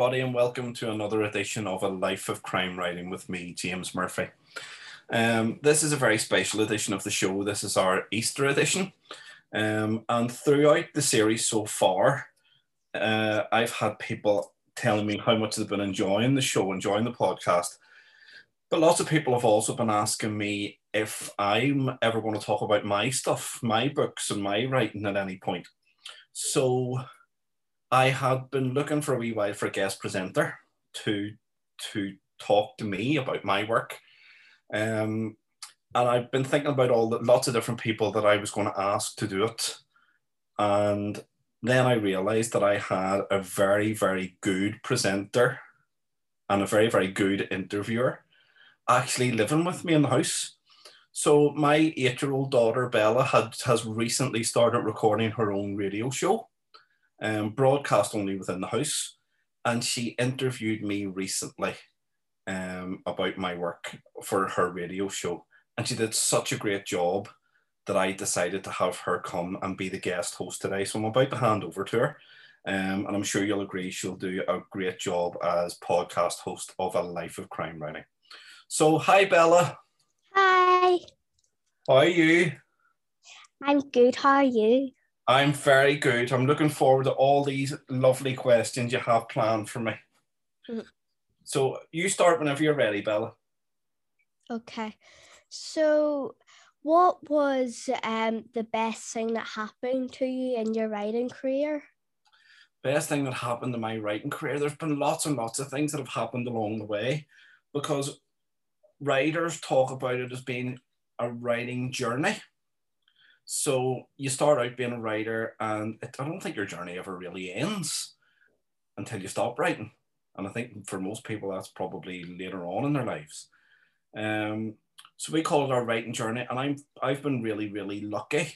Everybody, and welcome to another edition of A Life of Crime Writing with me, James Murphy. Um, this is a very special edition of the show. This is our Easter edition. Um, and throughout the series so far, uh, I've had people telling me how much they've been enjoying the show, enjoying the podcast. But lots of people have also been asking me if I'm ever going to talk about my stuff, my books, and my writing at any point. So I had been looking for a wee while for a guest presenter to to talk to me about my work. Um, and I've been thinking about all the, lots of different people that I was going to ask to do it. And then I realized that I had a very, very good presenter and a very, very good interviewer actually living with me in the house. So my eight-year-old daughter Bella had has recently started recording her own radio show um, broadcast only within the house. And she interviewed me recently um, about my work for her radio show. And she did such a great job that I decided to have her come and be the guest host today. So I'm about to hand over to her. Um, and I'm sure you'll agree she'll do a great job as podcast host of A Life of Crime Writing. So, hi, Bella. Hi. How are you? I'm good. How are you? I'm very good. I'm looking forward to all these lovely questions you have planned for me. Mhm. So you start whenever you're ready, Bella. Okay. So, what was um the best thing that happened to you in your writing career? Best thing that happened to my writing career. There's been lots and lots of things that have happened along the way because writers talk about it as being a writing journey. So you start out being a writer, and it, I don't think your journey ever really ends until you stop writing. And I think for most people, that's probably later on in their lives. Um, so we call it our writing journey, and I'm I've been really really lucky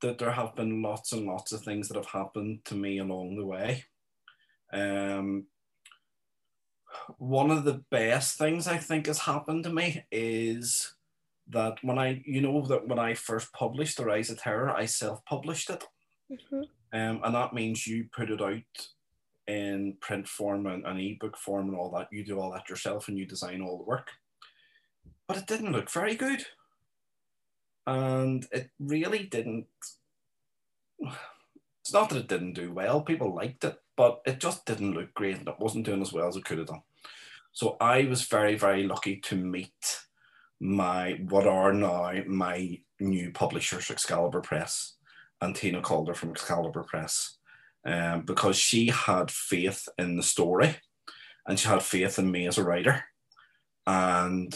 that there have been lots and lots of things that have happened to me along the way. Um, one of the best things I think has happened to me is that when I, you know, that when I first published The Rise of Terror, I self published it. Mhm. Um, and that means you put it out in print form and an ebook form and all that. You do all that yourself and you design all the work. But it didn't look very good. And it really didn't. It's not that it didn't do well, people liked it, but it just didn't look great and it wasn't doing as well as it could have done. So I was very, very lucky to meet my what are now my new publishers, Excalibur Press, and Tina Calder from Excalibur Press, um, because she had faith in the story, and she had faith in me as a writer, and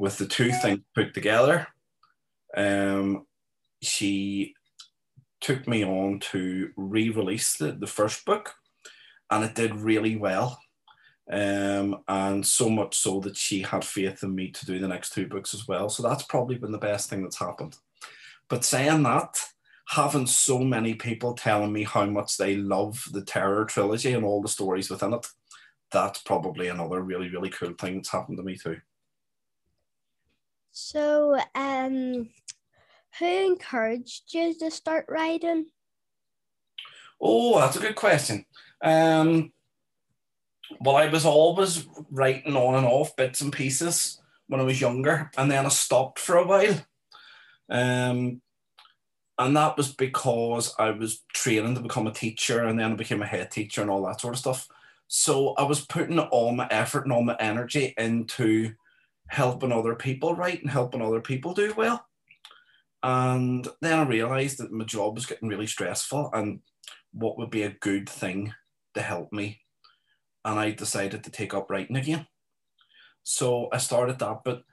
with the two things put together, um, she took me on to re-release the, the first book, and it did really well. Um, and so much so that she had faith in me to do the next two books as well. So that's probably been the best thing that's happened. But saying that, having so many people telling me how much they love the Terror trilogy and all the stories within it, that's probably another really, really cool thing that's happened to me too. So, um, who encouraged you to start writing? Oh, that's a good question. Um, well, I was always writing on and off bits and pieces when I was younger, and then I stopped for a while. Um, and that was because I was training to become a teacher, and then I became a head teacher and all that sort of stuff. So I was putting all my effort and all my energy into helping other people write and helping other people do well. And then I realized that my job was getting really stressful, and what would be a good thing to help me and I decided to take up writing again. So I started that, but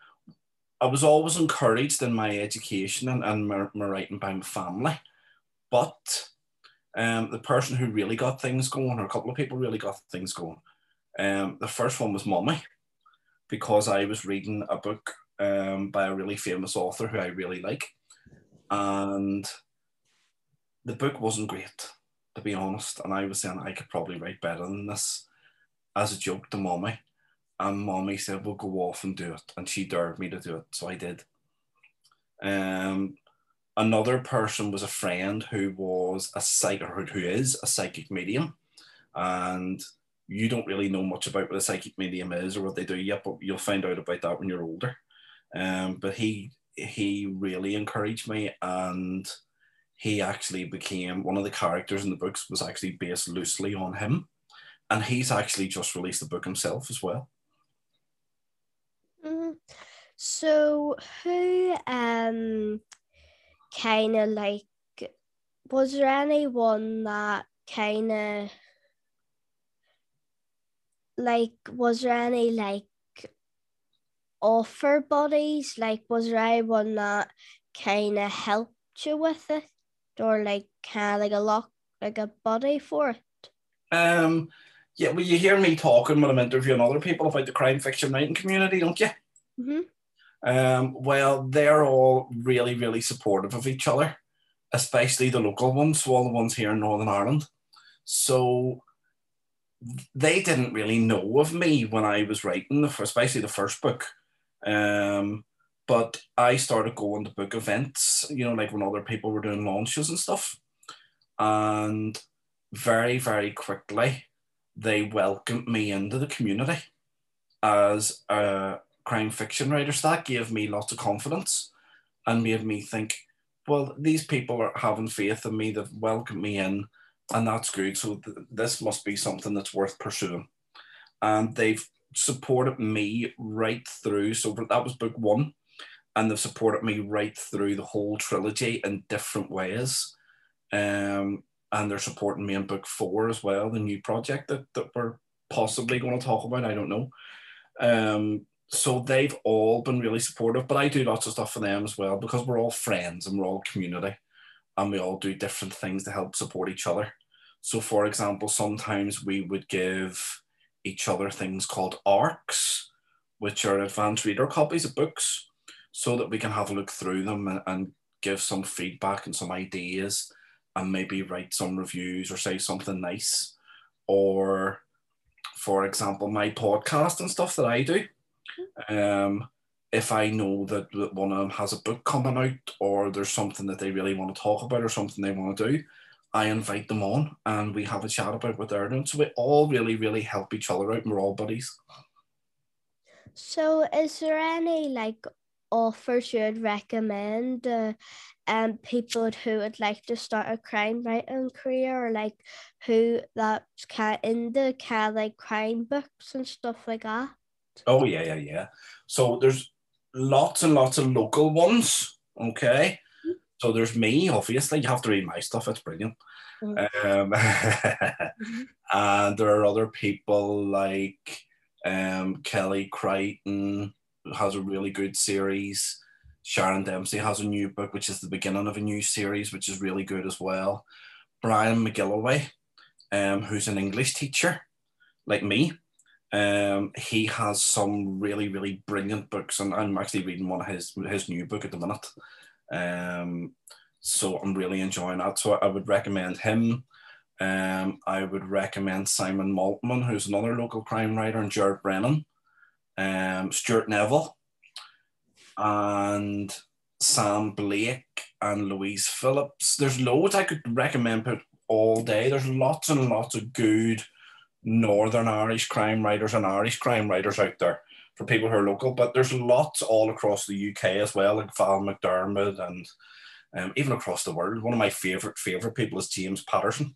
I was always encouraged in my education and, and my, my writing by my family. But um, the person who really got things going, or a couple of people really got things going, um, the first one was Mummy, because I was reading a book um, by a really famous author who I really like. And the book wasn't great, to be honest. And I was saying I could probably write better than this as a joke to mommy. And mommy said, We'll go off and do it. And she dared me to do it. So I did. Um, another person was a friend who was a psychic, who is a psychic medium. And you don't really know much about what a psychic medium is or what they do yet, but you'll find out about that when you're older. Um, but he he really encouraged me, and he actually became one of the characters in the books was actually based loosely on him, and he's actually just released the book himself as well. Mm. So who um kind of like was there anyone that kind of like was there any like offer bodies like was there anyone that kind of helped you with it or like kind of like a lock like a body for it um yeah well you hear me talking when i'm interviewing other people about the crime fiction writing community don't you mm-hmm. um well they're all really really supportive of each other especially the local ones so all the ones here in northern ireland so they didn't really know of me when I was writing, the, especially the first book. Um, but I started going to book events, you know, like when other people were doing launches and stuff. And very, very quickly, they welcomed me into the community as a crime fiction writer. So that gave me lots of confidence and made me think, well, these people are having faith in me, they've welcomed me in and that's good. So th- this must be something that's worth pursuing. And they've supported me right through. So that was book one, and they've supported me right through the whole trilogy in different ways. Um, and they're supporting me in book four as well, the new project that, that we're possibly going to talk about. I don't know. Um, so they've all been really supportive, but I do lots of stuff for them as well because we're all friends and we're all community and we all do different things to help support each other. So, for example, sometimes we would give each other things called ARCs, which are advanced reader copies of books, so that we can have a look through them and, and give some feedback and some ideas and maybe write some reviews or say something nice. Or, for example, my podcast and stuff that I do. Um, if I know that, that one of them has a book coming out or there's something that they really want to talk about or something they want to do, I invite them on and we have a chat about what they're doing. So we all really, really help each other out and we're all buddies. So is there any like offers you'd recommend uh, um people who would like to start a crime writing career or like who that's kind of the kind of like crime books and stuff like that? Oh yeah, yeah, yeah. So there's lots and lots of local ones. Okay. So there's me, obviously. You have to read my stuff, it's brilliant. Mm-hmm. Um, mm-hmm. and there are other people like um, Kelly Creighton has a really good series. Sharon Dempsey has a new book, which is the beginning of a new series, which is really good as well. Brian McGilloway, um, who's an English teacher like me, um, he has some really, really brilliant books, and I'm actually reading one of his his new book at the minute. Um, so I'm really enjoying that. So I would recommend him. Um, I would recommend Simon Maltman, who's another local crime writer, and Gerard Brennan, um, Stuart Neville, and Sam Blake and Louise Phillips. There's loads I could recommend all day. There's lots and lots of good Northern Irish crime writers and Irish crime writers out there for people who are local, but there's lots all across the UK as well, like Val McDermid and um, even across the world. One of my favorite favorite people is James Patterson.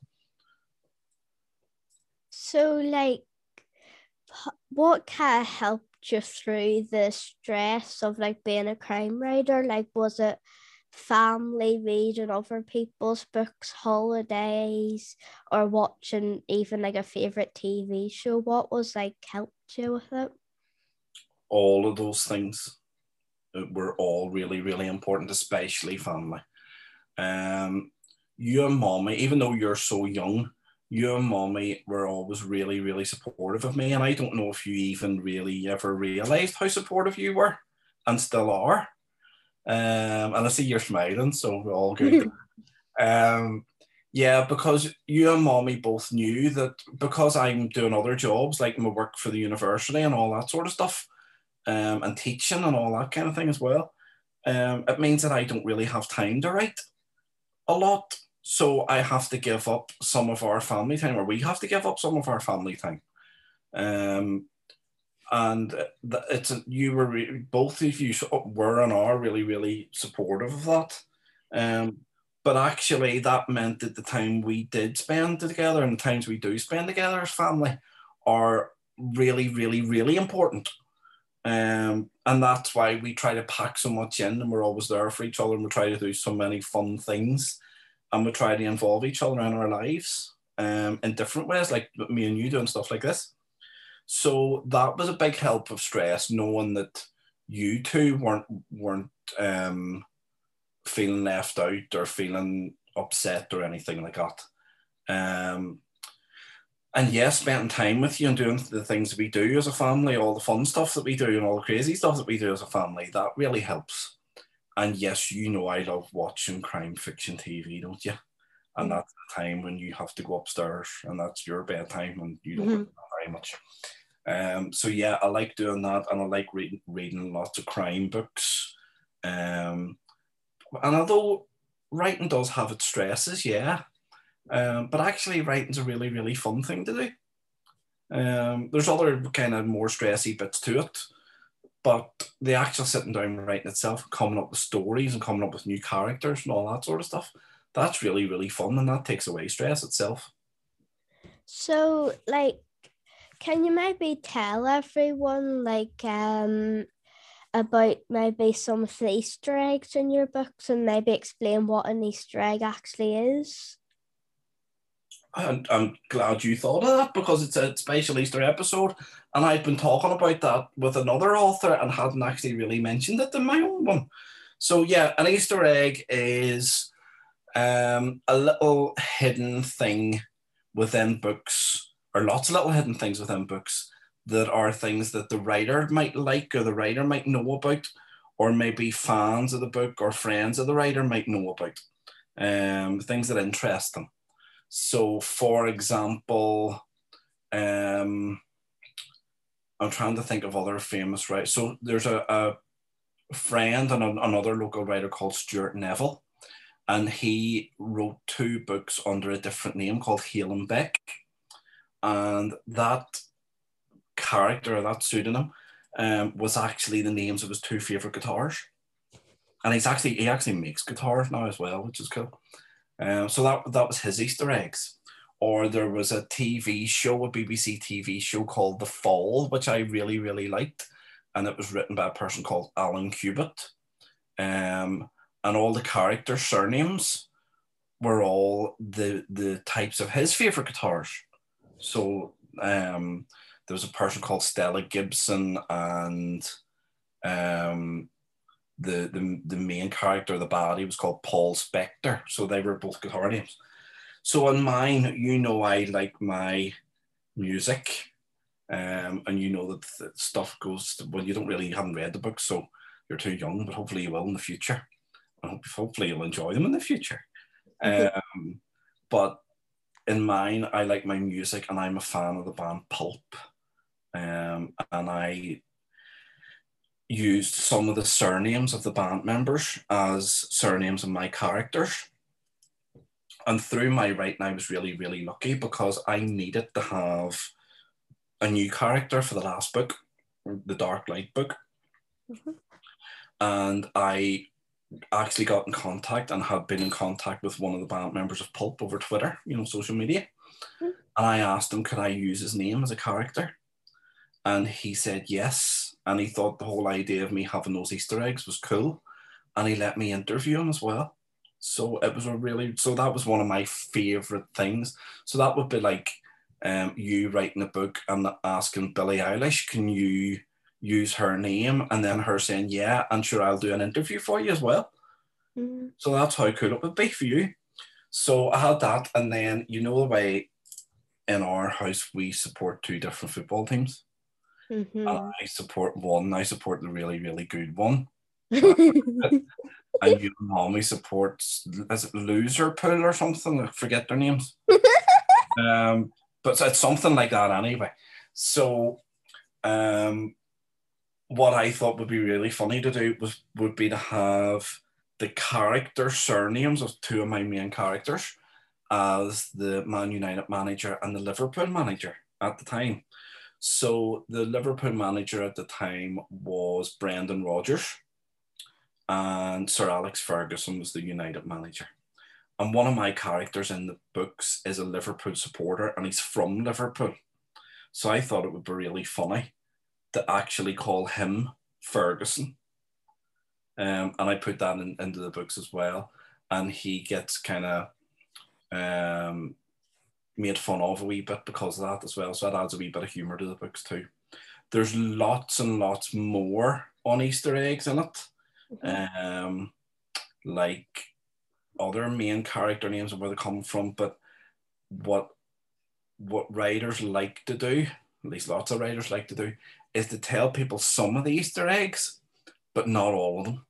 So, like, what kind of you through the stress of like being a crime writer? Like, was it family reading other people's books, holidays, or watching even like a favorite TV show? What was like helped you with it? all of those things were all really, really important, especially family. Um, you and mommy, even though you're so young, you and mommy were always really, really supportive of me. And I don't know if you even really ever realized how supportive you were and still are. Um, and I see you're smiling, so we're all good. um, yeah, because you and mommy both knew that because I'm doing other jobs, like my work for the university and all that sort of stuff, um, and teaching and all that kind of thing as well. Um, it means that I don't really have time to write a lot. So I have to give up some of our family time, or we have to give up some of our family time Um, and it's a, you were re- both of you were and are really really supportive of that. Um, but actually, that meant that the time we did spend together and the times we do spend together as family are really, really, really important. Um, and that's why we try to pack so much in and we're always there for each other and we try to do so many fun things and we try to involve each other in our lives um, in different ways, like me and you doing stuff like this. So that was a big help of stress, knowing that you two weren't weren't um, feeling left out or feeling upset or anything like that. Um, and yes, spending time with you and doing the things that we do as a family, all the fun stuff that we do and all the crazy stuff that we do as a family, that really helps. And yes, you know I love watching crime fiction TV, don't you? And mm-hmm. that's the time when you have to go upstairs and that's your bedtime and you don't mm-hmm. very much. Um, so yeah, I like doing that and I like reading reading lots of crime books. Um, and although writing does have its stresses, yeah, um, but actually writing's a really, really fun thing to do. Um, there's other kind of more stressy bits to it, but the actual sitting down and writing itself, coming up with stories and coming up with new characters and all that sort of stuff, that's really, really fun and that takes away stress itself. So, like, can you maybe tell everyone, like, um, about maybe some of the Easter eggs in your books and maybe explain what an Easter egg actually is? I'm, I'm glad you thought of that because it's a special Easter episode, and I've been talking about that with another author and hadn't actually really mentioned it in my own one. So yeah, an Easter egg is um, a little hidden thing within books, or lots of little hidden things within books that are things that the writer might like or the writer might know about, or maybe fans of the book or friends of the writer might know about. Um, things that interest them. So, for example, um, I'm trying to think of other famous writers. So, there's a, a friend and a, another local writer called Stuart Neville, and he wrote two books under a different name called Haylen Beck. And that character or that pseudonym um, was actually the names of his two favorite guitars. And he's actually he actually makes guitars now as well, which is cool. Um, so that that was his Easter eggs. Or there was a TV show, a BBC TV show called The Fall, which I really really liked, and it was written by a person called Allan Cubitt. Um, and all the character surnames were all the the types of his favorite guitars. So um, there was a person called Stella Gibson and um, the, the the main character, the body, was called Paul Spector. So they were both guitar names. So on mine, you know, I like my music, um, and you know that stuff goes. To, well, you don't really you haven't read the book, so you're too young, but hopefully you will in the future. And hopefully you'll enjoy them in the future. Um, but in mine, I like my music, and I'm a fan of the band Pulp um, and I used some of the surnames of the band members as surnames of my characters. And through my writing, I was really, really lucky because I needed to have a new character for the last book, the Dark Light book. Mm-hmm. And I actually got in contact and had been in contact with one of the band members of Pulp over Twitter, you know, social media. Mm-hmm. And I asked him, could I use his name as a character? And he said yes. And he thought the whole idea of me having those Easter eggs was cool. And he let me interview him as well. So it was a really, so that was one of my favorite things. So that would be like um, you writing a book and asking Billie Eilish, can you use her name? And then her saying, yeah, and sure, I'll do an interview for you as well. Mm-hmm. So that's how cool it would be for you. So I had that. And then, you know, the way in our house we support two different football teams. Mm-hmm. I support one. I support the really, really good one. and your mommy supports is it Loserpool or something? I forget their names. um, but it's something like that anyway. So, um, what I thought would be really funny to do was would be to have the character surnames of two of my main characters as the Man United manager and the Liverpool manager at the time. So the Liverpool manager at the time was Brendan Rodgers, and Sir Alex Ferguson was the United manager. And one of my characters in the books is a Liverpool supporter, and he's from Liverpool. So I thought it would be really funny to actually call him Ferguson. Um, and I put that in, into the books as well. And he gets kind of um, made fun of a wee bit because of that as well. So that adds a wee bit of humour to the books too. There's lots and lots more on Easter eggs in it. Mm-hmm. Um, like other main character names and where they come from, but what what writers like to do, at least lots of writers like to do, is to tell people some of the Easter eggs, but not all of them.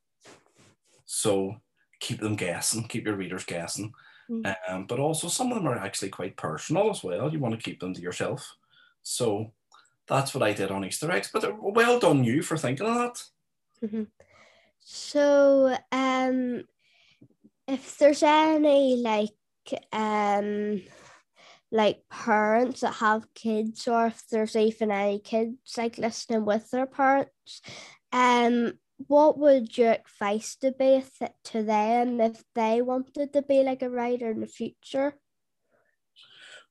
So keep them guessing, keep your readers guessing. Mm. Um, but also some of them are actually quite personal as well. You want to keep them to yourself. So that's what I did on Easter eggs. But well done you for thinking of that. Mm-hmm. So um if there's any like um like parents that have kids or if there's even any kids like listening with their parents um what would your advice to be to them if they wanted to be like a writer in the future?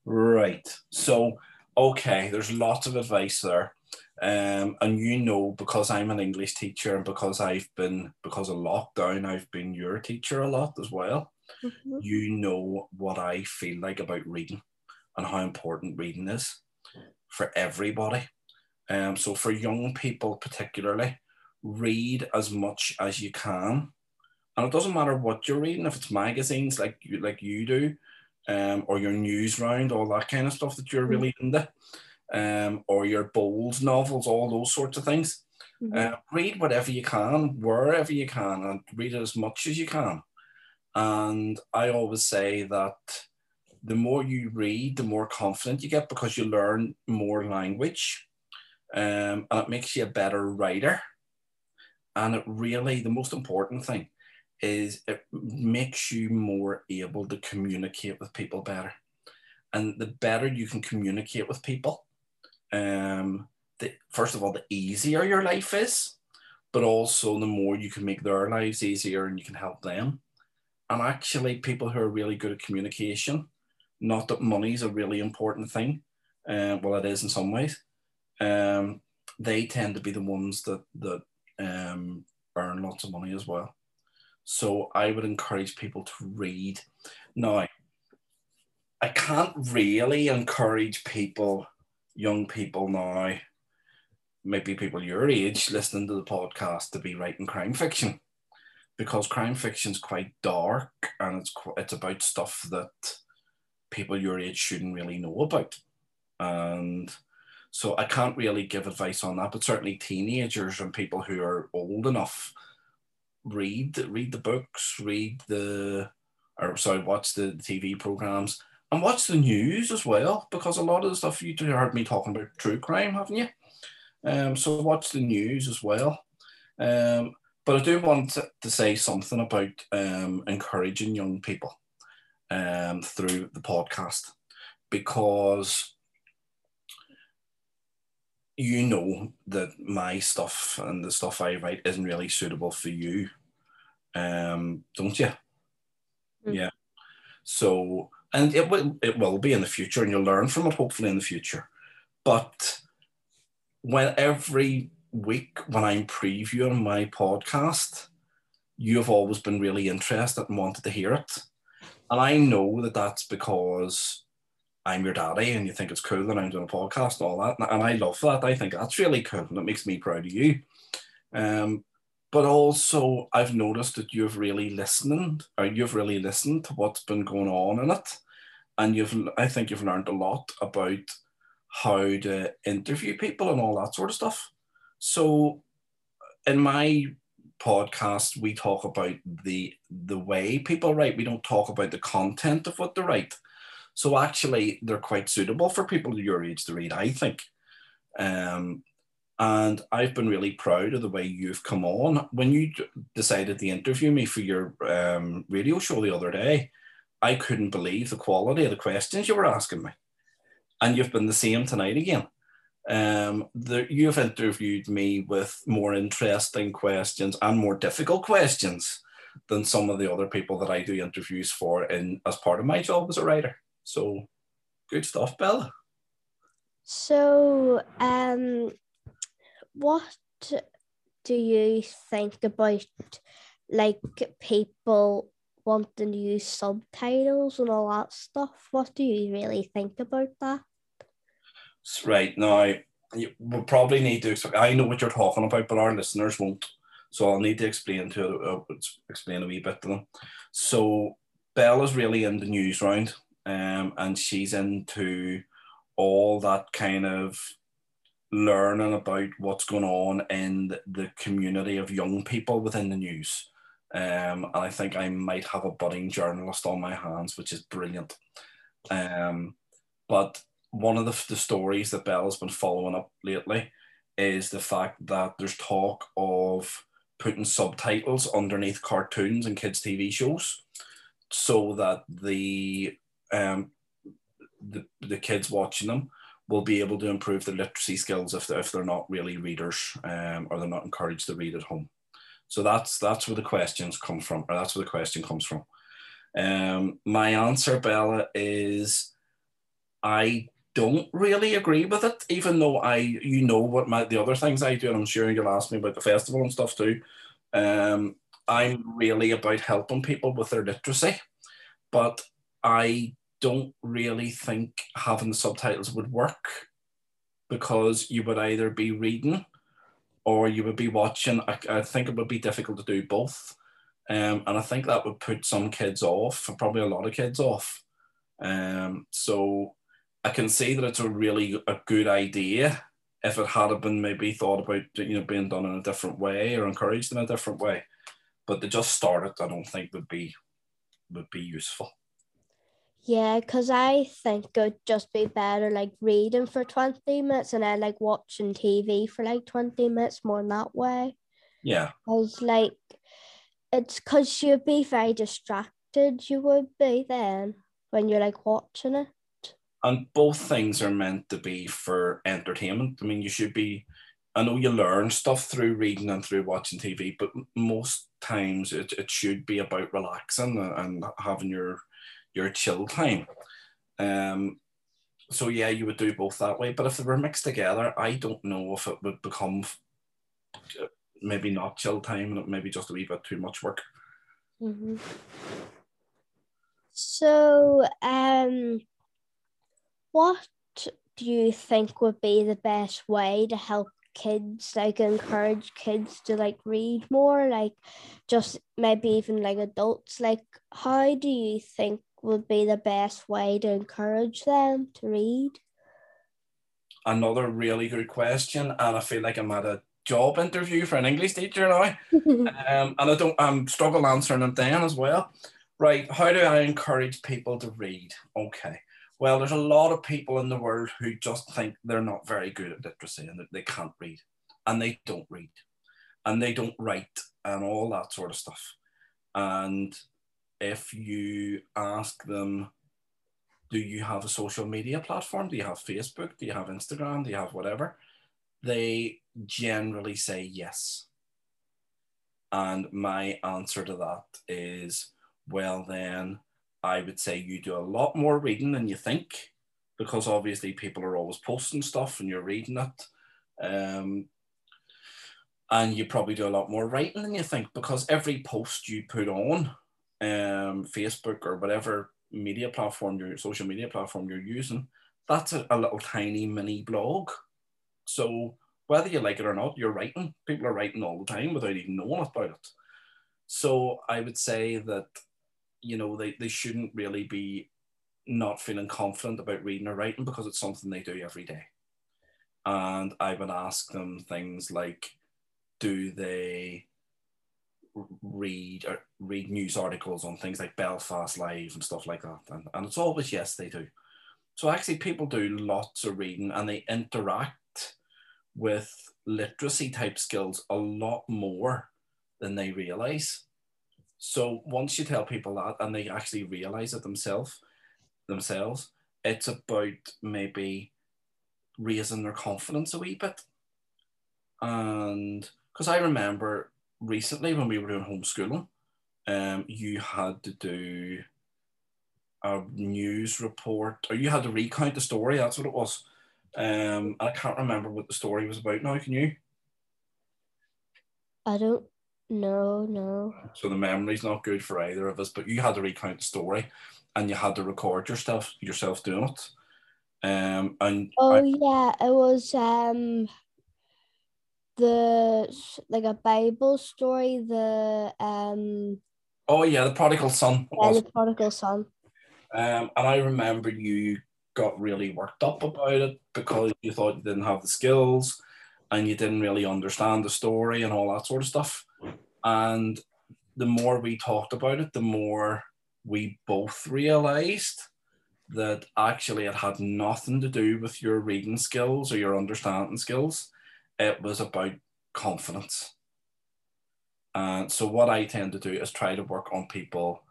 Right. So okay there's lots of advice there. Um, and you know because i'm an english teacher and because i've been because of lockdown i've been your teacher a lot as well. Mm-hmm. you know what i feel like about reading and how important reading is for everybody. Um, so for young people particularly read as much as you can. And it doesn't matter what you're reading, if it's magazines like you like you do, um, or your Newsround, all that kind of stuff that you're really into, um, or your bold novels, all those sorts of things. Mm-hmm. Uh, read whatever you can, wherever you can, and read it as much as you can. And I always say that the more you read, the more confident you get because you learn more language, um, and it makes you a better writer. And it really, the most important thing is it makes you more able to communicate with people better. And the better you can communicate with people, um, the, first of all, the easier your life is, but also the more you can make their lives easier and you can help them. And actually, people who are really good at communication, not that money is a really important thing, uh, well, it is in some ways, um, they tend to be the ones that, that um, earn lots of money as well. So I would encourage people to read. Now, I can't really encourage people, young people now, maybe people your age listening to the podcast, to be writing crime fiction because crime fiction is quite dark and it's it's about stuff that people your age shouldn't really know about. And so I can't really give advice on that, but certainly teenagers and people who are old enough read read the books, read the or sorry, watch the TV programs and watch the news as well, because a lot of the stuff you heard me talking about true crime, haven't you? Um, so watch the news as well. Um, but I do want to say something about um, encouraging young people um, through the podcast because you know that my stuff and the stuff I write isn't really suitable for you, um, don't you? Mm. Yeah. So, and it will it will be in the future, and you'll learn from it hopefully in the future. But when every week when I'm previewing my podcast, you have always been really interested and wanted to hear it, and I know that that's because I'm your daddy and you think it's cool that I'm doing a podcast and all that. And I love that. I think that's really cool and it makes me proud of you. Um, but also I've noticed that you've really listened or you've really listened to what's been going on in it. And you've I think you've learned a lot about how to interview people and all that sort of stuff. So in my podcast, we talk about the the way people write. We don't talk about the content of what they write. So actually, they're quite suitable for people your age to read, I think. Um, and I've been really proud of the way you've come on. When you decided to interview me for your um, radio show the other day, I couldn't believe the quality of the questions you were asking me. And you've been the same tonight again. Um, the, you've interviewed me with more interesting questions and more difficult questions than some of the other people that I do interviews for in as part of my job as a writer. So good stuff, Bella. So, um, what do you think about like people wanting to use subtitles and all that stuff? What do you really think about that? Right now, you will probably need to. I know what you're talking about, but our listeners won't. So I'll need to explain to uh, explain a wee bit to them. So Bella's really in the Newsround, um, and she's into all that kind of learning about what's going on in the community of young people within the news. Um, and I think I might have a budding journalist on my hands, which is brilliant. Um, but one of the, the stories that Bell has been following up lately is the fact that there's talk of putting subtitles underneath cartoons and kids' TV shows so that the um, the, the kids watching them will be able to improve their literacy skills if they're, if they're not really readers um, or they're not encouraged to read at home. So that's that's where the questions come from, or that's where the question comes from. Um, my answer, Bella, is I don't really agree with it, even though I, you know, what my the other things I do, and I'm sure you'll ask me about the festival and stuff too. Um, I'm really about helping people with their literacy, but I don't really think having the subtitles would work because you would either be reading or you would be watching. I, I think it would be difficult to do both. Um, and I think that would put some kids off, probably a lot of kids off. Um, so I can see that it's a really a good idea if it had been maybe thought about you know being done in a different way or encouraged in a different way. But to just start it, I don't think would be would be useful. Yeah, because I think it would just be better like reading for 20 minutes and then like watching TV for like 20 minutes more in that way. Yeah. Because like it's because you'd be very distracted, you would be then when you're like watching it and both things are meant to be for entertainment. I mean, you should be. I know you learn stuff through reading and through watching TV, but most times it, it should be about relaxing and having your your chill time. Um, so yeah, you would do both that way. But if they were mixed together, I don't know if it would become maybe not chill time and maybe just a wee bit too much work. Mm-hmm. So, um, what do you think would be the best way to help kids like encourage kids to like read more like just maybe even like adults like how do you think would be the best way to encourage them to read? Another really good question and i feel like i'm at a job interview for an english teacher now. Um, and i don't i'm struggling answering them then as well. Right how do i encourage people to read? Okay well, there's a lot of people in the world who just think they're not very good at literacy and that they can't read and they don't read and they don't write and all that sort of stuff. And if you ask them, do you have a social media platform? Do you have Facebook? Do you have Instagram? Do you have whatever? They generally say yes. And my answer to that is, well, then I would say you do a lot more reading than you think because obviously people are always posting stuff and you're reading it. Um, and you probably do a lot more writing than you think because every post you put on um, Facebook or whatever media platform, your social media platform you're using, that's a, a little tiny mini blog. So whether you like it or not, you're writing. People are writing all the time without even knowing about it. So I would say that you know, they, they shouldn't really be not feeling confident about reading or writing because it's something they do every day. And I would ask them things like, do they read or read news articles on things like Belfast Live and stuff like that? And, and it's always yes, they do. So actually, people do lots of reading and they interact with literacy type skills a lot more than they realize. So once you tell people that and they actually realize it themselves, themselves, it's about maybe raising their confidence a wee bit. And because I remember recently when we were doing homeschooling, um, you had to do a news report, or you had to recount the story. That's what it was. Um, I can't remember what the story was about now. Can you? I don't know, no. So the memory's not good for either of us. But you had to recount the story, and you had to record yourself yourself doing it. Um, and Oh I, yeah, it was um the like a Bible story, the um oh yeah, the prodigal son yeah, the prodigal son. Um, and I remember you got really worked up about it because you thought you didn't have the skills and you didn't really understand the story and all that sort of stuff. And the more we talked about it, the more we both realized that actually it had nothing to do with your reading skills or your understanding skills. It was about confidence. And so, what I tend to do is try to work on people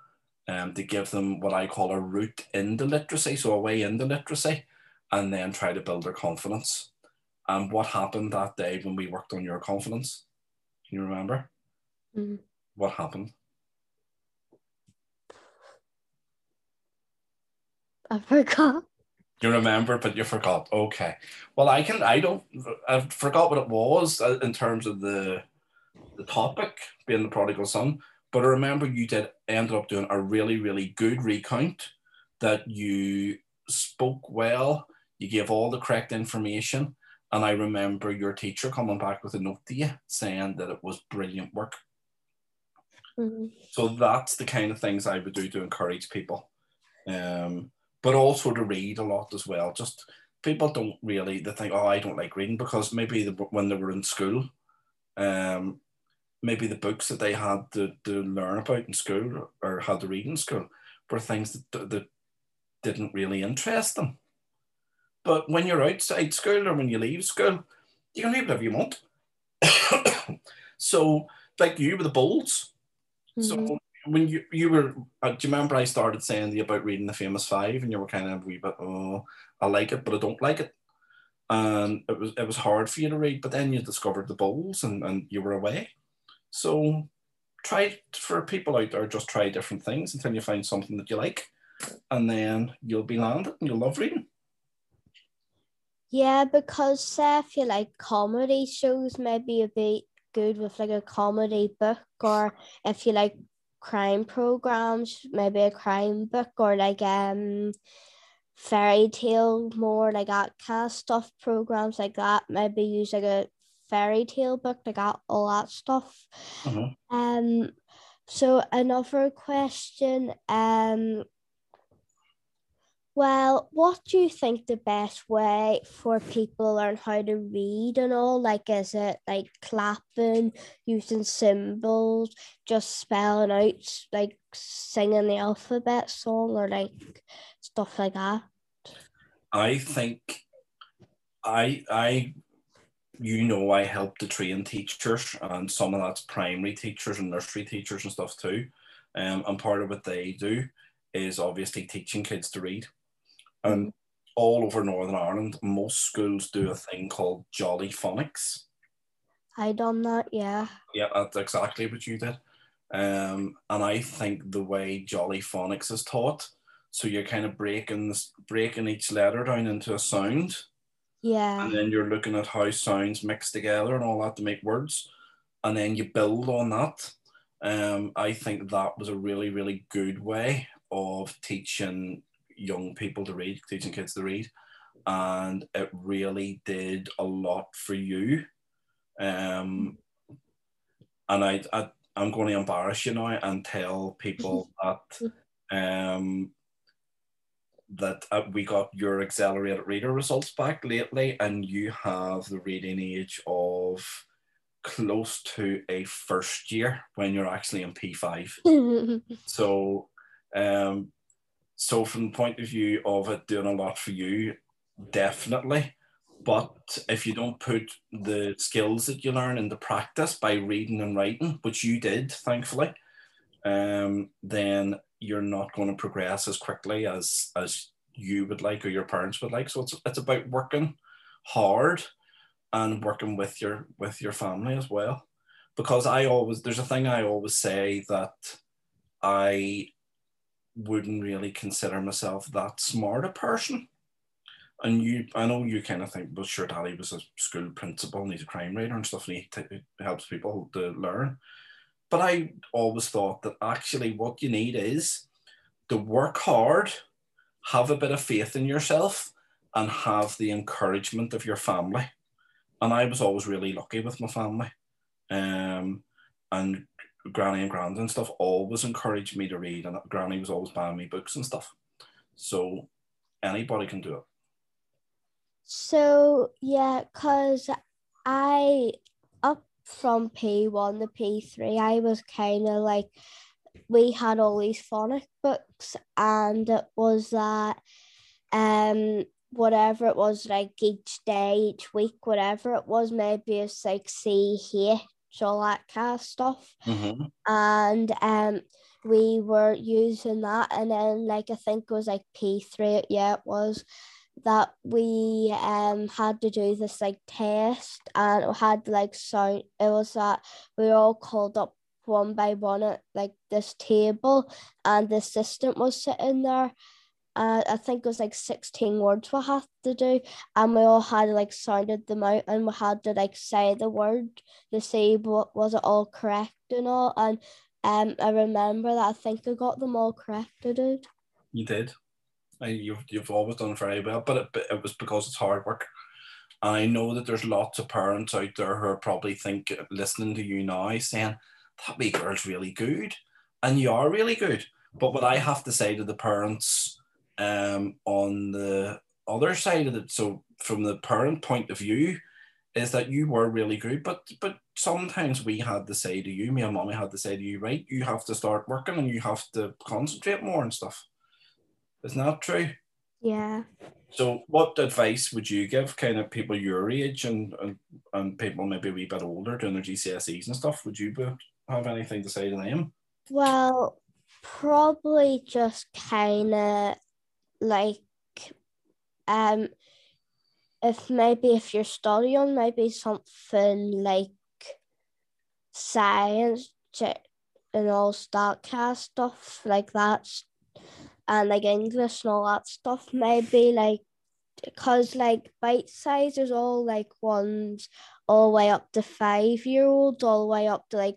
um, to give them what I call a route into literacy, so a way into literacy, and then try to build their confidence. And what happened that day when we worked on your confidence? Can you remember? Mhm. What happened? I forgot. You remember, but you forgot. Okay. Well, I can. I don't. I forgot what it was uh, in terms of the the topic being the prodigal son. But I remember you did ended up doing a really, really good recount. That you spoke well. You gave all the correct information, and I remember your teacher coming back with a note to you saying that it was brilliant work. Mhm. So that's the kind of things I would do to encourage people. Um, but also to read a lot as well. Just people don't really they think, oh, I don't like reading because maybe the, when they were in school, um, maybe the books that they had to, to learn about in school or had to read in school were things that, that didn't really interest them. But when you're outside school or when you leave school, you can read whatever you want. so, like you with the Bolds, so Mhm. When you you were, uh, do you remember I started saying to you about reading the famous five, and you were kind of wee bit, oh, I like it, but I don't like it, and it was it was hard for you to read. But then you discovered the Bolds, and and you were away. So try for people out there, just try different things until you find something that you like, and then you'll be landed, and you'll love reading. Yeah, because say if you like comedy shows, maybe a bit good with like a comedy book, or if you like crime programs, maybe a crime book, or like um fairy tale, more like that kind of stuff programs like that. Maybe use like a fairy tale book, like that, all that stuff. Mhm. Um, so another question, um, well, what do you think the best way for people to learn how to read and all? Like, is it like clapping, using symbols, just spelling out, like singing the alphabet song, or like stuff like that? I think I I you know I help to train teachers and some of that's primary teachers and nursery teachers and stuff too. Um, and part of what they do is obviously teaching kids to read. And all over Northern Ireland, most schools do a thing called Jolly Phonics. I done that, yeah. Yeah, that's exactly what you did. Um, and I think the way Jolly Phonics is taught, so you're kind of breaking this, breaking each letter down into a sound, Yeah. and then you're looking at how sounds mix together and all that to make words, and then you build on that. Um, I think that was a really, really good way of teaching young people to read, teaching kids to read, and it really did a lot for you. Um, and I, I I'm going to embarrass you now and tell people that um, that uh, we got your accelerated reader results back lately, and you have the reading age of close to a first year when you're actually in P5. So, um, so from the point of view of it doing a lot for you, definitely. But if you don't put the skills that you learn into practice by reading and writing, which you did, thankfully, um, then you're not going to progress as quickly as as you would like or your parents would like. So it's it's about working hard and working with your with your family as well because i always there's a thing i always say that i wouldn't really consider myself that smart a person and you i know you kind of think well sure daddy was a school principal and he's a crime writer and stuff and he t- helps people to learn but i always thought that actually what you need is to work hard have a bit of faith in yourself and have the encouragement of your family. And I was always really lucky with my family. Um, and Granny and Grand and stuff always encouraged me to read, and Granny was always buying me books and stuff. So anybody can do it. So yeah, cause I up from P one to P three, I was kind of like we had all these phonic books, and it was that um whatever it was like each day, each week, whatever it was, maybe it's like CH, all that kind of stuff. Mm-hmm. And um we were using that and then like I think it was like P3, yeah, it was that we um had to do this like test and it had like sound it was that we were all called up one by one at like this table and the assistant was sitting there uh, I think it was like 16 words we had to do, and we all had like sounded them out, and we had to like say the word to see what was it all correct and all. And um, I remember that I think I got them all correct. I did. You did. And You've you've always done very well, but it, it was because it's hard work. And I know that there's lots of parents out there who are probably think listening to you now saying that wee girl's really good, and you are really good. But what I have to say to the parents um, on the other side of it, so from the parent point of view, is that you were really good, but but sometimes we had to say to you, me and mommy had to say to you, right, you have to start working and you have to concentrate more and stuff. Isn't that true? Yeah. So, what advice would you give kind of people your age and and, and people maybe a wee bit older doing their GCSEs and stuff? Would you have anything to say to them? Well, probably just kind of like um if maybe if you're studying maybe something like science and all that kind of stuff like that and like English and all that stuff maybe like because like Bitesize is all like ones all the way up to five year olds all the way up to like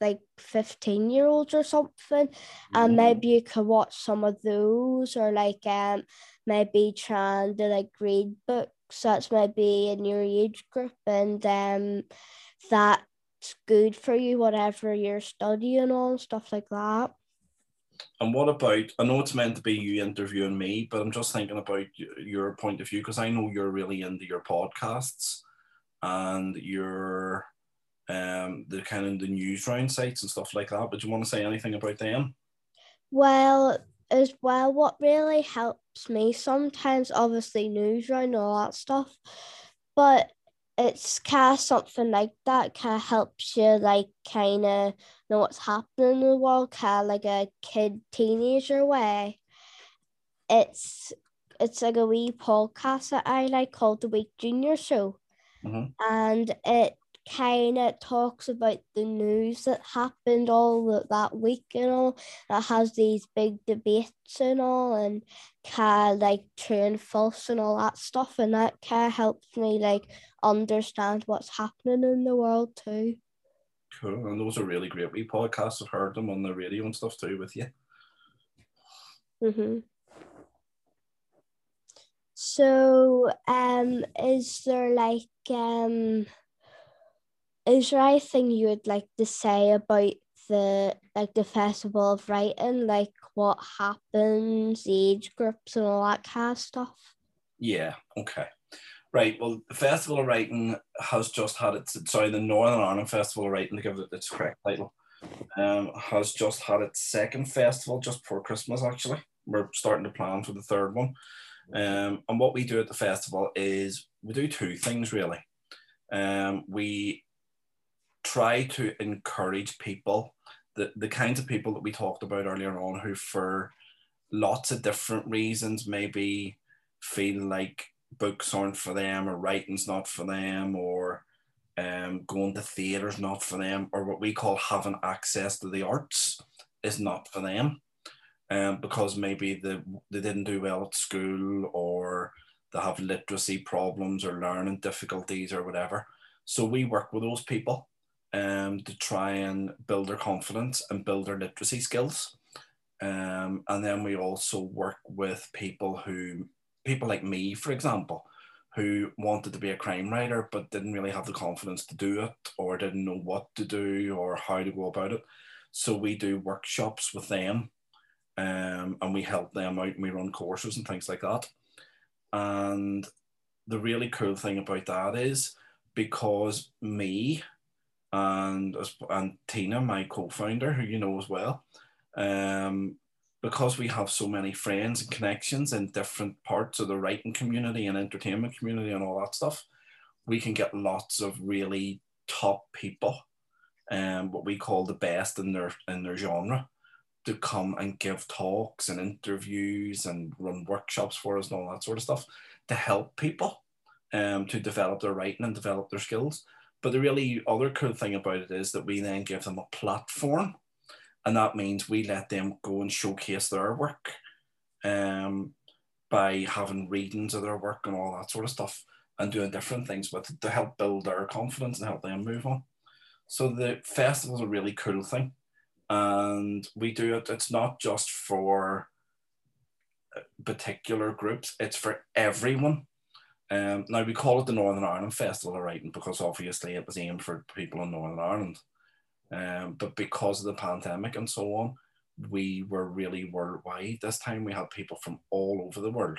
like 15 year olds or something and mm. maybe you could watch some of those or like um maybe trying to like read books that's maybe in your age group and um that's good for you whatever you're studying on stuff like that and what about i know it's meant to be you interviewing me but i'm just thinking about your point of view because i know you're really into your podcasts and you're um, the kind of the Newsround sites and stuff like that. But do you want to say anything about them? Well, as well, what really helps me sometimes, obviously, Newsround all that stuff, but it's kind of something like that kind of helps you like kind of know what's happening in the world kind of like a kid teenager way it's it's like a wee podcast that i like called the week junior show mm-hmm. and it kind of talks about the news that happened all that week and all. It has these big debates and all, and kind of like true and false and all that stuff, and that kind of helps me like understand what's happening in the world too. Cool, and those are really great wee podcasts. I've heard them on the radio and stuff too with you. mm-hmm So, um, is there like um is there anything you would like to say about the like the festival of writing? Like what happens age groups and all that kind of stuff? Yeah okay. Right well the festival of writing has just had its sorry the northern ireland festival of writing to give it its correct title um, has just had its second festival just before christmas actually. We're starting to plan for the third one. Um, and what we do at the festival is we do two things really. Um, we try to encourage people, the, the kinds of people that we talked about earlier on, who for lots of different reasons maybe feel like books aren't for them, or writing's not for them, or um, going to theatre's not for them, or what we call having access to the arts is not for them. Um, because maybe the, they didn't do well at school or they have literacy problems or learning difficulties or whatever. So we work with those people um, to try and build their confidence and build their literacy skills. Um, and then we also work with people who, people like me, for example, who wanted to be a crime writer but didn't really have the confidence to do it or didn't know what to do or how to go about it. So we do workshops with them um, and we help them out and we run courses and things like that. And the really cool thing about that is because me and and Tina, my co-founder, who you know as well, um, because we have so many friends and connections in different parts of the writing community and entertainment community and all that stuff, we can get lots of really top people, um, what we call the best in their in their genre, to come and give talks and interviews and run workshops for us and all that sort of stuff to help people um, to develop their writing and develop their skills. But the really other cool thing about it is that we then give them a platform. And that means we let them go and showcase their work um, by having readings of their work and all that sort of stuff and doing different things with it to help build their confidence and help them move on. So the festival is a really cool thing and we do it. It's not just for uh, particular groups; it's for everyone. Um, now we call it the Northern Ireland Festival of Writing because obviously it was aimed for people in Northern Ireland. Um, but because of the pandemic and so on, we were really worldwide. This time we had people from all over the world.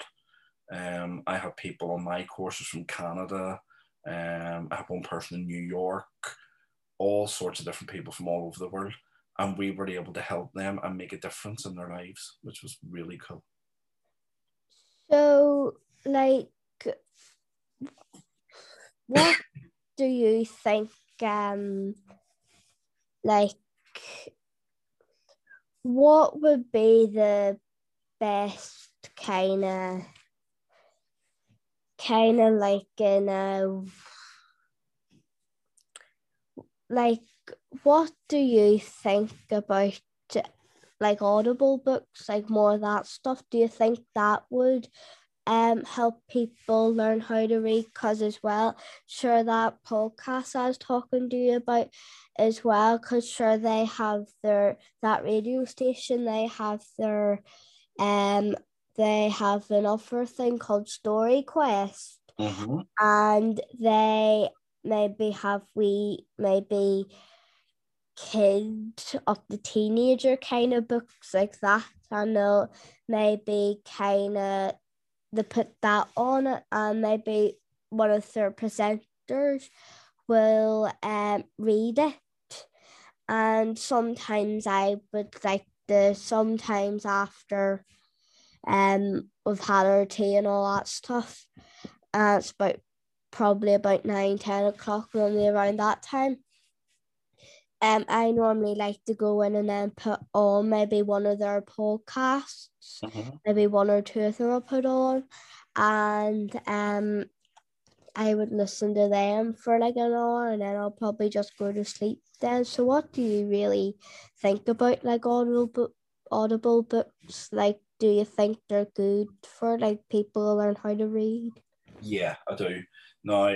Um, I had people on my courses from Canada. Um, I have one person in New York, all sorts of different people from all over the world and we were able to help them and make a difference in their lives, which was really cool. So, like, what do you think? Um, like, what would be the best kind of, kind of like in a, like what do you think about like audible books like more of that stuff do you think that would um help people learn how to read because as well sure that podcast i was talking to you about as well because sure they have their that radio station they have their um they have an offer thing called story quest mm-hmm. and they maybe have we maybe kid of the teenager kind of books like that. I know maybe kind of they put that on and maybe one of their presenters will um, read it. And sometimes I would like the sometimes after um we've had our tea and all that stuff. And it's about probably about nine, ten o'clock, normally around that time um, I normally like to go in and then put on maybe one of their podcasts, mm-hmm. maybe one or two of them I'll put on, and um, I would listen to them for like an hour, and then I'll probably just go to sleep. Then, so what do you really think about like audible book, audible books? Like, do you think they're good for like people to learn how to read? Yeah, I do. Now,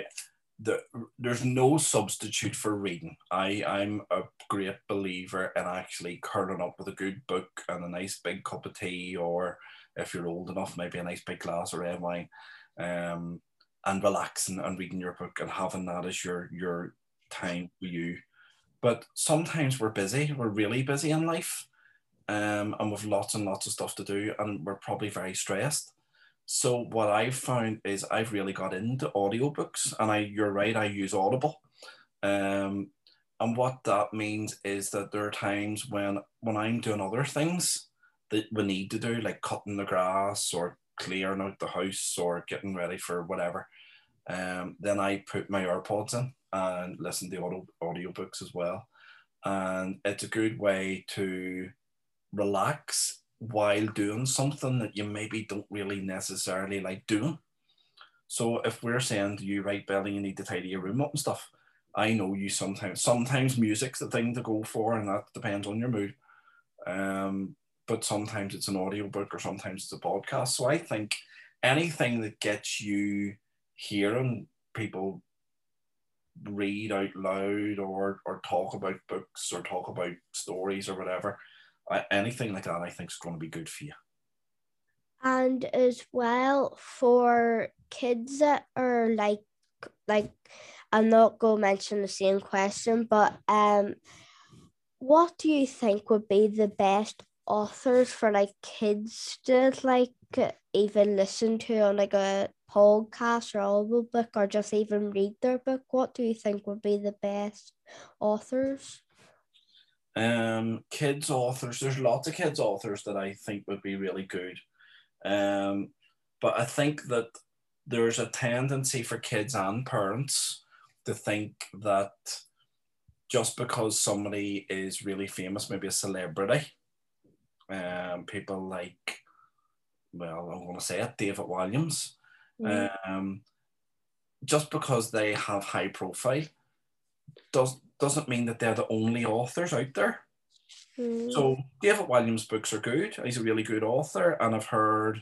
the, there's no substitute for reading. I, I'm a great believer in actually curling up with a good book and a nice big cup of tea, or if you're old enough, maybe a nice big glass of red wine, um, and relaxing and reading your book and having that as your your time for you. But sometimes we're busy, we're really busy in life, um, and we've lots and lots of stuff to do, and we're probably very stressed. So what I've found is I've really got into audiobooks and I you're right, I use Audible. Um, and what that means is that there are times when when I'm doing other things that we need to do, like cutting the grass or clearing out the house or getting ready for whatever. Um, then I put my AirPods in and listen to audio audiobooks as well. And it's a good way to relax while doing something that you maybe don't really necessarily like doing. So if we're saying to you, right, Belly, you need to tidy your room up and stuff, I know you sometimes sometimes music's the thing to go for, and that depends on your mood. Um, but sometimes it's an audiobook or sometimes it's a podcast. So I think anything that gets you hearing people read out loud or or talk about books or talk about stories or whatever, anything like that, I think is going to be good for you. And as well for kids that are like like I'm not going to mention the same question, but um, what do you think would be the best authors for like kids to like even listen to on like a podcast or audio book or just even read their book? What do you think would be the best authors? Um, kids authors. There's lots of kids authors that I think would be really good. Um, but I think that there's a tendency for kids and parents to think that just because somebody is really famous, maybe a celebrity, um, people like, well, I'm going to say it, David Walliams, mm. um, just because they have high profile, does doesn't mean that they're the only authors out there. Mm. So David Walliams' books are good. He's a really good author, and I've heard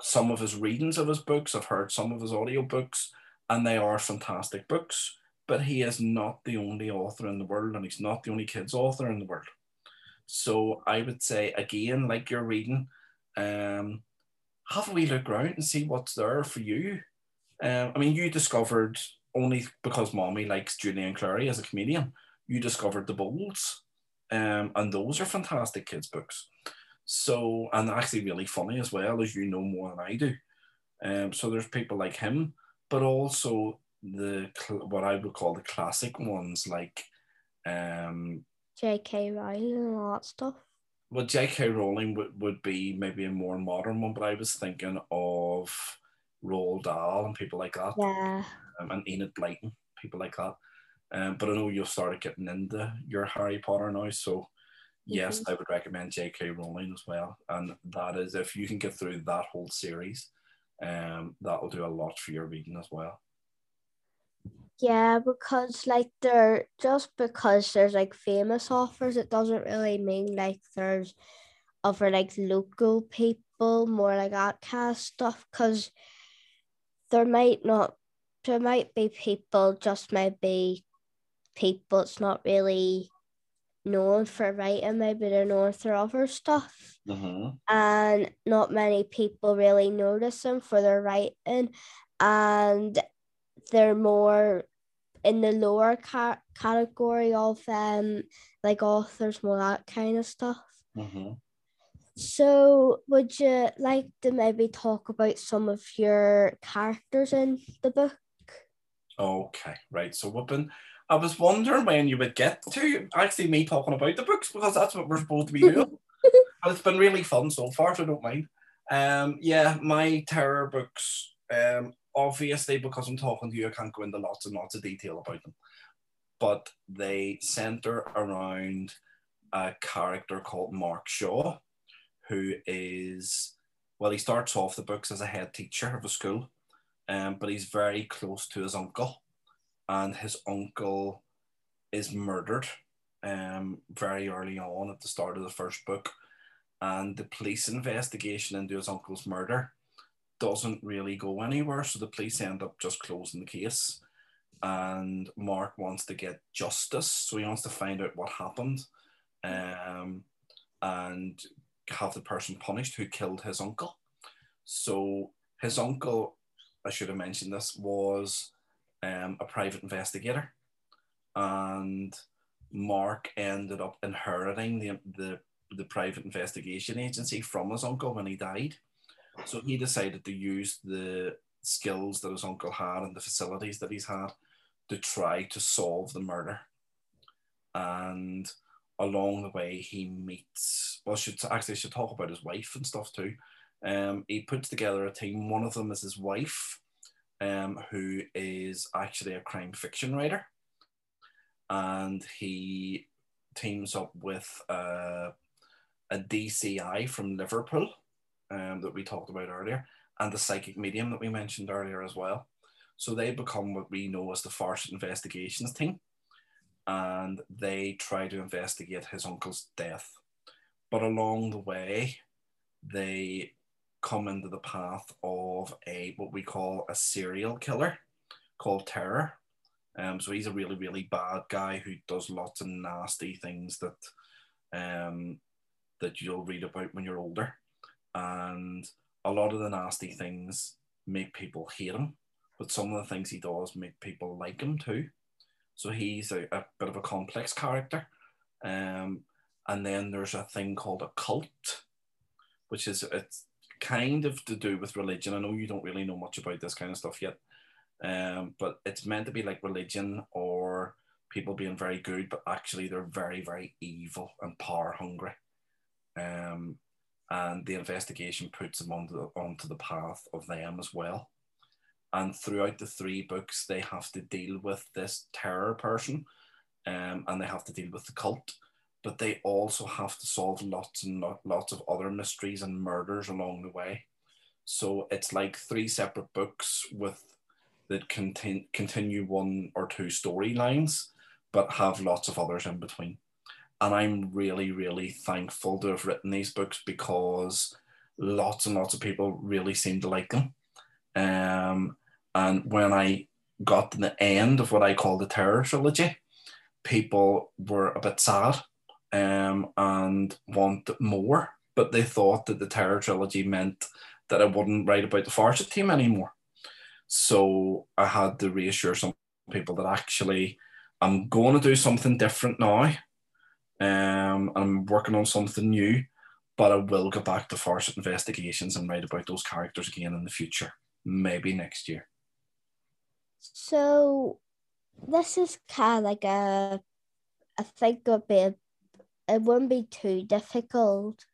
some of his readings of his books. I've heard some of his audio books, and they are fantastic books. But he is not the only author in the world, and he's not the only kids author in the world. So I would say again, like you're reading, um, have a wee look around and see what's there for you. Um, I mean, you discovered only because mommy likes Julian Clary as a comedian. You discovered the Bolds, um, and those are fantastic kids' books. So, and actually really funny as well, as you know more than I do. Um, so there's people like him, but also the what I would call the classic ones like um, J.K. Rowling and all that stuff. Well, J.K. Rowling would, would be maybe a more modern one, but I was thinking of Roald Dahl and people like that. Yeah. Um, and Enid Blyton, people like that. Um, but I know you've started getting into your Harry Potter now, so yes, mm-hmm. I would recommend J.K. Rowling as well. And that is if you can get through that whole series, um, that will do a lot for your reading as well. Yeah, because like they're just because there's like famous authors, it doesn't really mean like there's other like local people, more like outcast stuff. Because there might not, there might be people, just maybe people. It's not really known for writing, maybe they're known for other stuff. Mm-hmm. And not many people really notice them for their writing. And they're more in the lower ca- category of um like authors, more that kind of stuff. Mm-hmm. So, would you like to maybe talk about some of your characters in the book? Okay, right. So, been I was wondering when you would get to actually me talking about the books because that's what we're supposed to be doing. but it's been really fun so far, so I don't mind. Um, yeah, my terror books. Um, obviously, because I'm talking to you, I can't go into lots and lots of detail about them. But they center around a character called Mark Shaw, who is well, he starts off the books as a head teacher of a school, um, but he's very close to his uncle and his uncle is murdered um, very early on at the start of the first book. And the police investigation into his uncle's murder doesn't really go anywhere. So the police end up just closing the case. And Mark wants to get justice. So he wants to find out what happened um, and have the person punished who killed his uncle. So his uncle, I should have mentioned this, was um, a private investigator, and Mark ended up inheriting the, the the private investigation agency from his uncle when he died. So he decided to use the skills that his uncle had and the facilities that he's had to try to solve the murder. And along the way, he meets, well, should actually should talk about his wife and stuff too. Um, he puts together a team. One of them is his wife, um, who is actually a crime fiction writer. And he teams up with uh, a DCI from Liverpool um, that we talked about earlier. and the psychic medium that we mentioned earlier as well. So they become what we know as the Farset Investigations team, and they try to investigate his uncle's death. But along the way, they come into the path of a what we call a serial killer called Terror. Um, so he's a really, really bad guy who does lots of nasty things that um, that you'll read about when you're older. And a lot of the nasty things make people hate him, but some of the things he does make people like him too. So he's a, a bit of a complex character. Um, and then there's a thing called a cult, which is it's kind of to do with religion. I know you don't really know much about this kind of stuff yet, um, but it's meant to be like religion or people being very good, but actually they're very, very evil and power hungry. Um, and the investigation puts them onto the, onto the path of them as well. And throughout the three books, they have to deal with this terror person, um, and they have to deal with the cult, but they also have to solve lots and lots of other mysteries and murders along the way. So it's like three separate books with that contain, continue one or two storylines, but have lots of others in between and I'm really, really thankful to have written these books because lots and lots of people really seem to like them. Um, and when I got to the end of what I call the Terror trilogy, people were a bit sad um, and want more, but they thought that the Terror trilogy meant that I wouldn't write about the Farset team anymore. So I had to reassure some people that actually I'm going to do something different now um, I'm working on something new, but I will go back to Farset Investigations and write about those characters again in the future, maybe next year. So, this is kind of like a, I think it would be, a, it wouldn't be too difficult.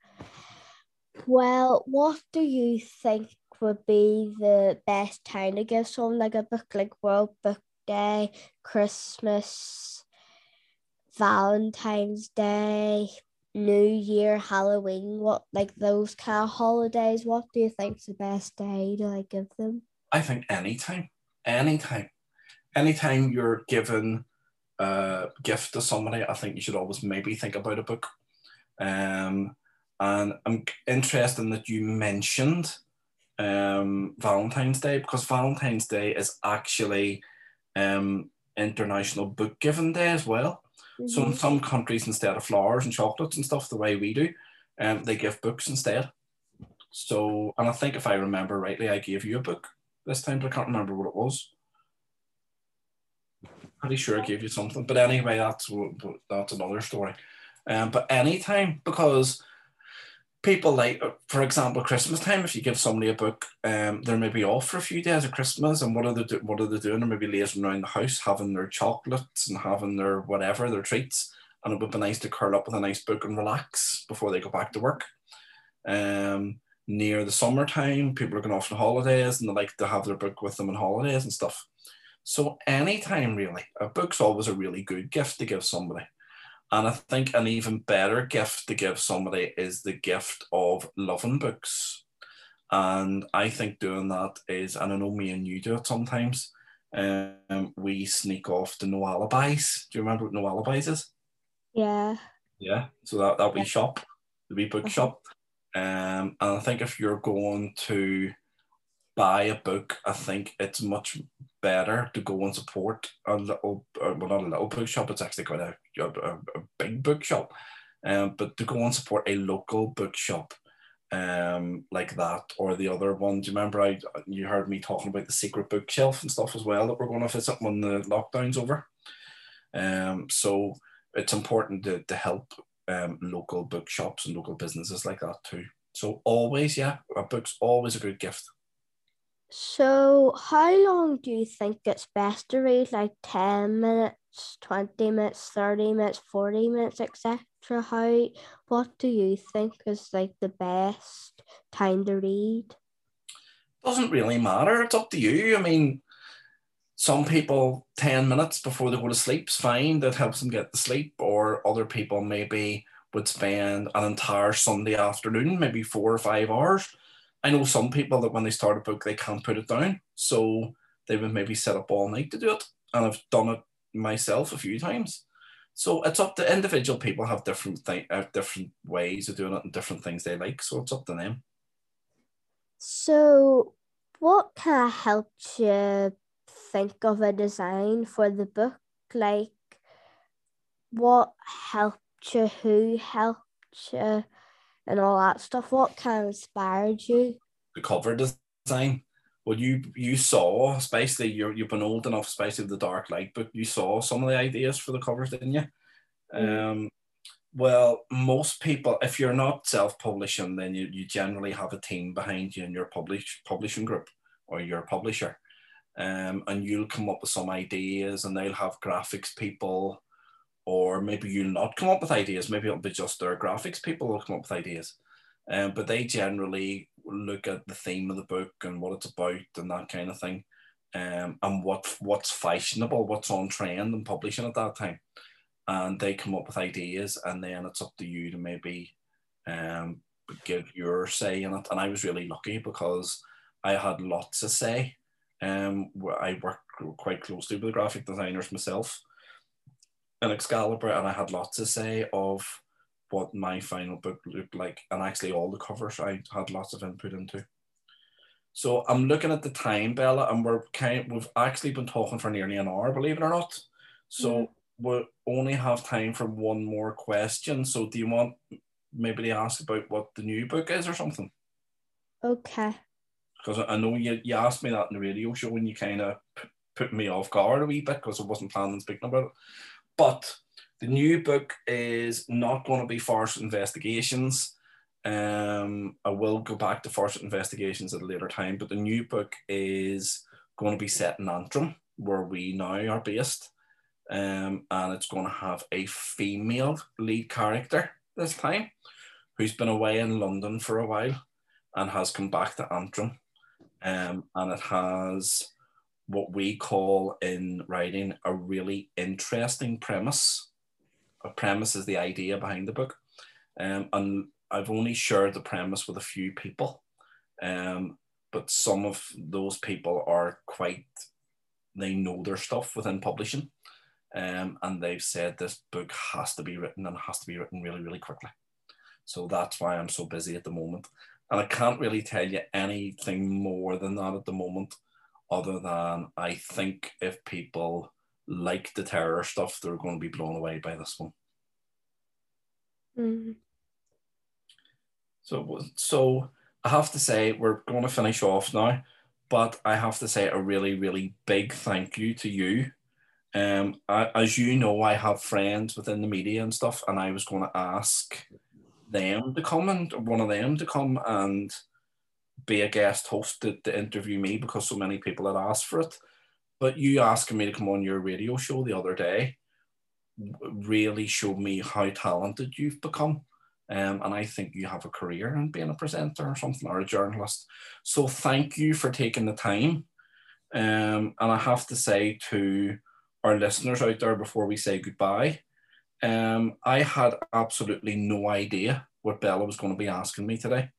Well, what do you think would be the best time to give someone like a book like World Book Day, Christmas, Valentine's Day, New Year, Halloween, what like those kind of holidays, what do you think's the best day to like give them? I think anytime. Anytime. Anytime you're given a gift to somebody, I think you should always maybe think about a book. Um, and I'm interested in that you mentioned um, Valentine's Day because Valentine's Day is actually um, International Book Giving Day as well. Mm-hmm. So in some countries, instead of flowers and chocolates and stuff, the way we do, um, they give books instead. So, and I think if I remember rightly, I gave you a book this time, but I can't remember what it was. Pretty sure I gave you something, but anyway, that's that's another story. Um, but anytime because people like, uh, for example, Christmas time. If you give somebody a book, um, they're maybe off for a few days at Christmas, and what are they do- what are they doing? They're maybe lazing around the house, having their chocolates and having their whatever their treats, and it would be nice to curl up with a nice book and relax before they go back to work. Um, near the summertime, people are going off on holidays, and they like to have their book with them on holidays and stuff. So anytime really, a book's always a really good gift to give somebody. And I think an even better gift to give somebody is the gift of loving books. And I think doing that is, and I know me and you do it sometimes, um, we sneak off to no alibis. Do you remember what no alibis is? Yeah. Yeah. So that, that wee shop, the wee book uh-huh. shop. Um, and I think if you're going to buy a book, I think it's much better to go and support a little, uh, well, not a little bookshop, it's actually quite a, a, a big bookshop, um, but to go and support a local bookshop um, like that or the other one. Do you remember I you heard me talking about the secret bookshelf and stuff as well that we're going to visit when the lockdown's over? Um, so it's important to, to help um, local bookshops and local businesses like that too. So always, yeah, a book's always a good gift. So, how long do you think it's best to read? Like 10 minutes, 20 minutes, 30 minutes, 40 minutes, etc. How, what do you think is like the best time to read? Doesn't really matter. It's up to you. I mean, some people 10 minutes before they go to sleep is fine. That helps them get to sleep. Or other people maybe would spend an entire Sunday afternoon, maybe four or five hours I know some people that when they start a book, they can't put it down. So they would maybe sit up all night to do it. And I've done it myself a few times. So it's up to individual people have different th- uh, different ways of doing it and different things they like. So it's up to them. So, what kind of helped you think of a design for the book? Like, what helped you? Who helped you? And all that stuff. What kind of inspired you? The cover design. Well, you you saw, especially you're, you've been old enough, especially with the dark light, but you saw some of the ideas for the covers, didn't you? Mm. Um, well, most people, if you're not self-publishing, then you, you generally have a team behind you in your publish publishing group or your publisher. Um, and you'll come up with some ideas and they'll have graphics people, or maybe you'll not come up with ideas. Maybe it'll be just their graphics people will come up with ideas. Um, but they generally look at the theme of the book and what it's about and that kind of thing. Um, and what what's fashionable, what's on trend and publishing at that time and they come up with ideas and then it's up to you to maybe um, give your say in it and i was really lucky because i had lots to say um, i worked quite closely with the graphic designers myself in excalibur and i had lots to say of what my final book looked like and actually all the covers i had lots of input into so i'm looking at the time bella and we're kind of, we've actually been talking for nearly an hour believe it or not so mm we only have time for one more question. So do you want maybe to ask about what the new book is or something? Okay. Because I know you, you asked me that in the radio show and you kind of put me off guard a wee bit because I wasn't planning on speaking about it. But the new book is not going to be Farset Investigations. Um, I will go back to Farset Investigations at a later time, but the new book is going to be set in Antrim, where we now are based um, and it's going to have a female lead character this time who's been away in London for a while and has come back to Antrim. Um, and it has what we call in writing a really interesting premise. A premise is the idea behind the book. Um, and I've only shared the premise with a few people, um, but some of those people are quite, they know their stuff within publishing. Um, and they've said this book has to be written and has to be written really, really quickly. So that's why I'm so busy at the moment. And I can't really tell you anything more than that at the moment, other than I think if people like the terror stuff, they're going to be blown away by this one. Mm. So, so I have to say, we're going to finish off now, but I have to say a really, really big thank you to you um, I, as you know, I have friends within the media and stuff, and I was going to ask them to come and one of them to come and be a guest host to, to interview me because so many people had asked for it. But you asking me to come on your radio show the other day really showed me how talented you've become. Um, and I think you have a career in being a presenter or something or a journalist. So thank you for taking the time. Um, and I have to say to our listeners out there before we say goodbye. Um, I had absolutely no idea what Bella was going to be asking me today.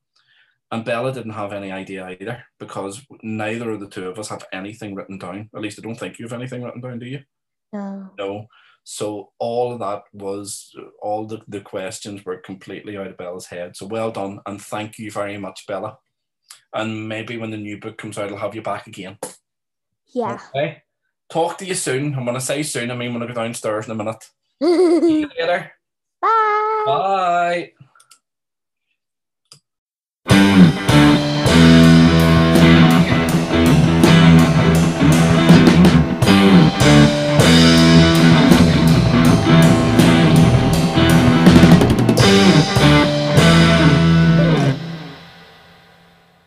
And Bella didn't have any idea either because neither of the two of us have anything written down. At least I don't think you have anything written down, do you? No. No. So all of that was, all the, the questions were completely out of Bella's head. So well done. And thank you very much, Bella. And maybe when the new book comes out, I'll have you back again. Yeah. Okay talk to you soon. I'm going to say soon. I mean, when I go downstairs in a minute. See you later. Bye. Bye.